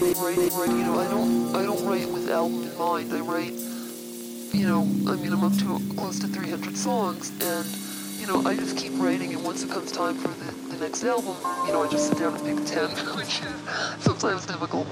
write, write, i. You know, I don't, I don't write with album in mind. I write, you know, I mean, I'm up to close to 300 songs, and you know, I just keep writing. And once it comes time for the, the next album, you know, I just sit down and pick 10, which is sometimes difficult.